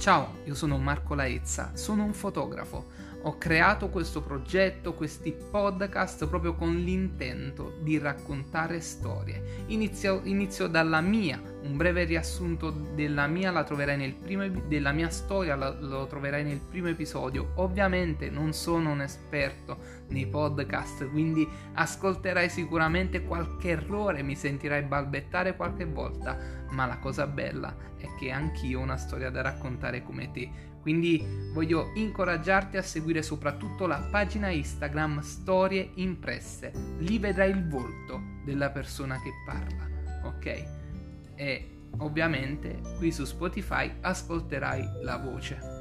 Ciao, io sono Marco Laezza, sono un fotografo. Ho creato questo progetto, questi podcast proprio con l'intento di raccontare storie. Inizio, inizio dalla mia, un breve riassunto della mia primo, della mia storia la, lo troverai nel primo episodio. Ovviamente non sono un esperto nei podcast, quindi ascolterai sicuramente qualche errore, mi sentirai balbettare qualche volta, ma la cosa bella è che anch'io ho una storia da raccontare come te quindi voglio incoraggiarti a seguire soprattutto la pagina Instagram Storie Impresse. Lì vedrai il volto della persona che parla, ok? E ovviamente qui su Spotify ascolterai la voce.